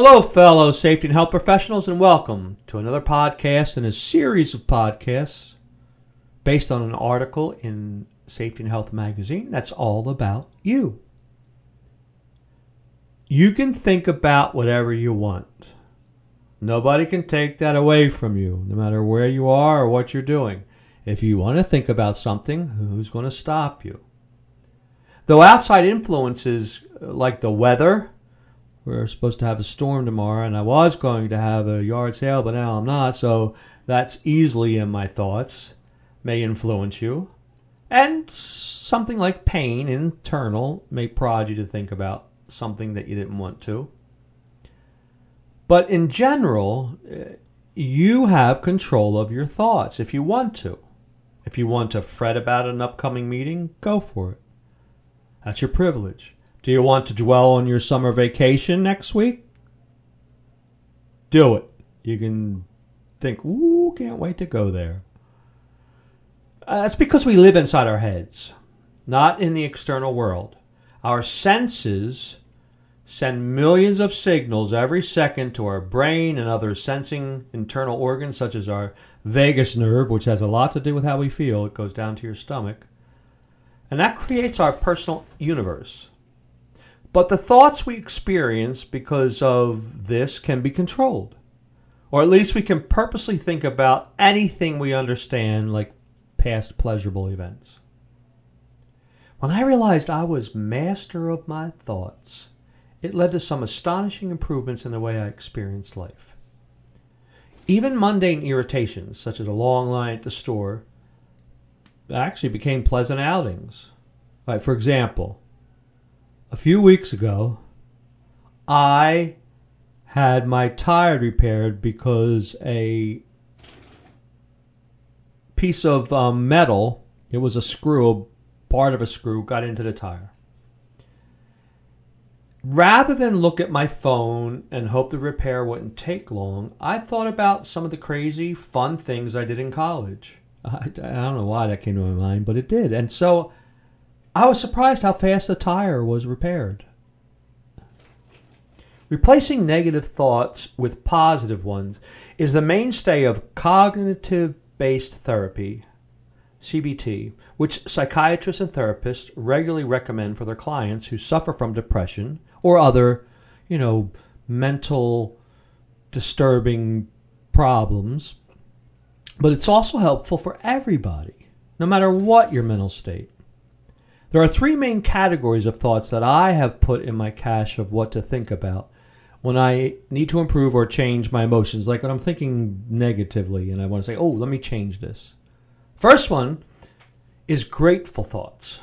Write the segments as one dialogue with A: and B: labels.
A: Hello, fellow safety and health professionals, and welcome to another podcast in a series of podcasts based on an article in Safety and Health magazine that's all about you. You can think about whatever you want. Nobody can take that away from you, no matter where you are or what you're doing. If you want to think about something, who's going to stop you? Though outside influences uh, like the weather, we're supposed to have a storm tomorrow, and I was going to have a yard sale, but now I'm not, so that's easily in my thoughts, may influence you. And something like pain, internal, may prod you to think about something that you didn't want to. But in general, eh, you have control of your thoughts if you want to. If you want to fret about an upcoming meeting, go for it. That's your privilege. Do you want to dwell on your summer vacation next week? Do it. You can think, ooh, can't wait to go there. Uh, that's because we live inside our heads, not in the external world. Our senses send millions of signals every second to our brain and other sensing internal organs, such as our vagus nerve, which has a lot to do with how we feel. It goes down to your stomach. And that creates our personal universe. But the thoughts we experience because of this can be controlled. Or at least we can purposely think about anything we understand, like past pleasurable events. When I realized I was master of my thoughts, it led to some astonishing improvements in the way I experienced life. Even mundane irritations, such as a long line at the store, actually became pleasant outings. Like, for example, a few weeks ago, I had my tire repaired because a piece of um, metal, it was a screw, part of a screw, got into the tire. Rather than look at my phone and hope the repair wouldn't take long, I thought about some of the crazy, fun things I did in college. I, I don't know why that came to my mind, but it did. And so I was surprised how fast the tire was repaired. Replacing negative thoughts with positive ones is the mainstay of cognitive based therapy, CBT, which psychiatrists and therapists regularly recommend for their clients who suffer from depression or other, you know, mental disturbing problems. But it's also helpful for everybody, no matter what your mental state. There are three main categories of thoughts that I have put in my cache of what to think about when I need to improve or change my emotions. Like when I'm thinking negatively and I want to say, oh, let me change this. First one is grateful thoughts.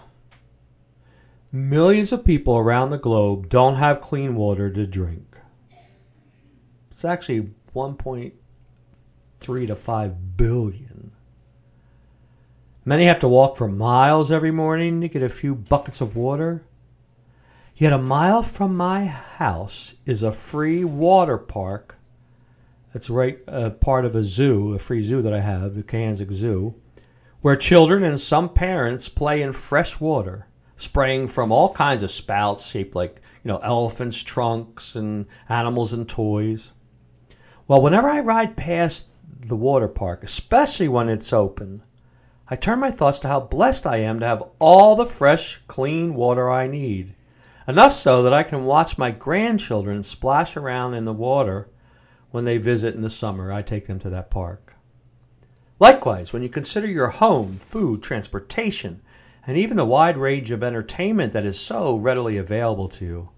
A: Millions of people around the globe don't have clean water to drink. It's actually 1.3 to 5 billion. Many have to walk for miles every morning to get a few buckets of water. Yet a mile from my house is a free water park. That's right, a part of a zoo, a free zoo that I have, the Kansas Zoo, where children and some parents play in fresh water, spraying from all kinds of spouts shaped like, you know, elephants' trunks and animals and toys. Well, whenever I ride past the water park, especially when it's open, I turn my thoughts to how blessed I am to have all the fresh, clean water I need. Enough so that I can watch my grandchildren splash around in the water when they visit in the summer. I take them to that park. Likewise, when you consider your home, food, transportation, and even the wide range of entertainment that is so readily available to you,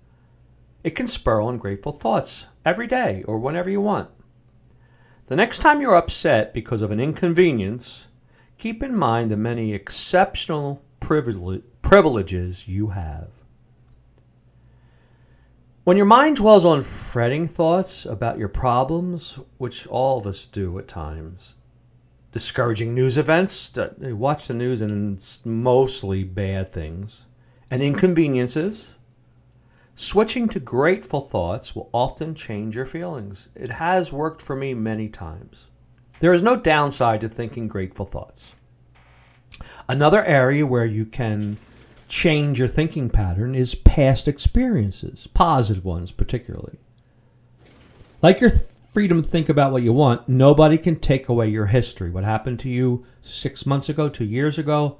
A: it can spur on grateful thoughts every day or whenever you want. The next time you're upset because of an inconvenience, keep in mind the many exceptional privileges you have. When your mind dwells on fretting thoughts about your problems, which all of us do at times, discouraging news events, that watch the news and it's mostly bad things, and inconveniences, switching to grateful thoughts will often change your feelings. It has worked for me many times. There is no downside to thinking grateful thoughts. Another area where you can change your thinking pattern is past experiences, positive ones particularly. Like your freedom to think about what you want, nobody can take away your history. What happened to you six months ago, two years ago,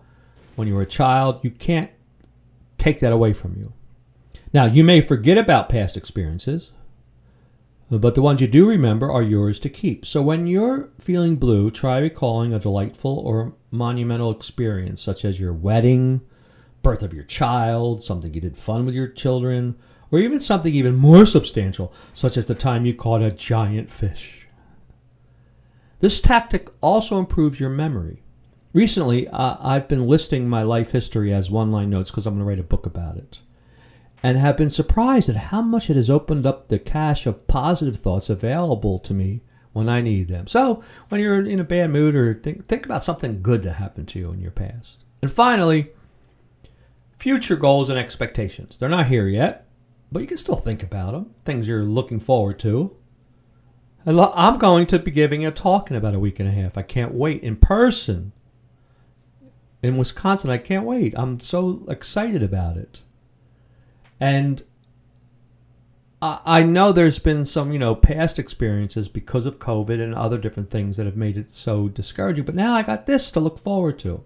A: when you were a child, you can't take that away from you. Now, you may forget about past experiences, but the ones you do remember are yours to keep. So when you're feeling blue, try recalling a delightful or monumental experience, such as your wedding, birth of your child, something you did fun with your children, or even something even more substantial, such as the time you caught a giant fish. This tactic also improves your memory. Recently, uh, I've been listing my life history as one line notes because I'm going to write a book about it. And have been surprised at how much it has opened up the cache of positive thoughts available to me when I need them. So, when you're in a bad mood or think, think about something good that happened to you in your past. And finally, future goals and expectations. They're not here yet, but you can still think about them, things you're looking forward to. I'm going to be giving a talk in about a week and a half. I can't wait in person in Wisconsin. I can't wait. I'm so excited about it. And I know there's been some, you know, past experiences because of COVID and other different things that have made it so discouraging. But now I got this to look forward to.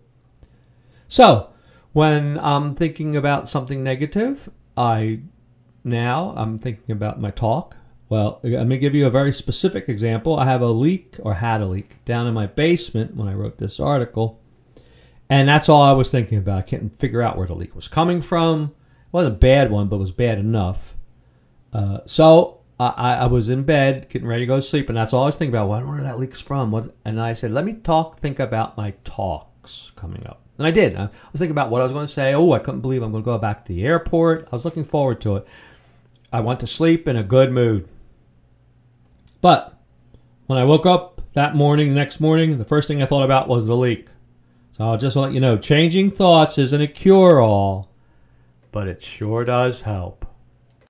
A: So, when I'm thinking about something negative, I now I'm thinking about my talk. Well, let me give you a very specific example. I have a leak or had a leak down in my basement when I wrote this article. And that's all I was thinking about. I couldn't figure out where the leak was coming from. Wasn't a bad one, but was bad enough. Uh, so I, I, was in bed getting ready to go to sleep, and that's all I was thinking about. Well, I wonder where that leak's from. What? And I said, let me talk, think about my talks coming up. And I did. I was thinking about what I was going to say. Oh, I couldn't believe I'm going to go back to the airport. I was looking forward to it. I went to sleep in a good mood. But when I woke up that morning, next morning, the first thing I thought about was the leak. So I'll just let you know changing thoughts isn't a cure all, but it sure does help.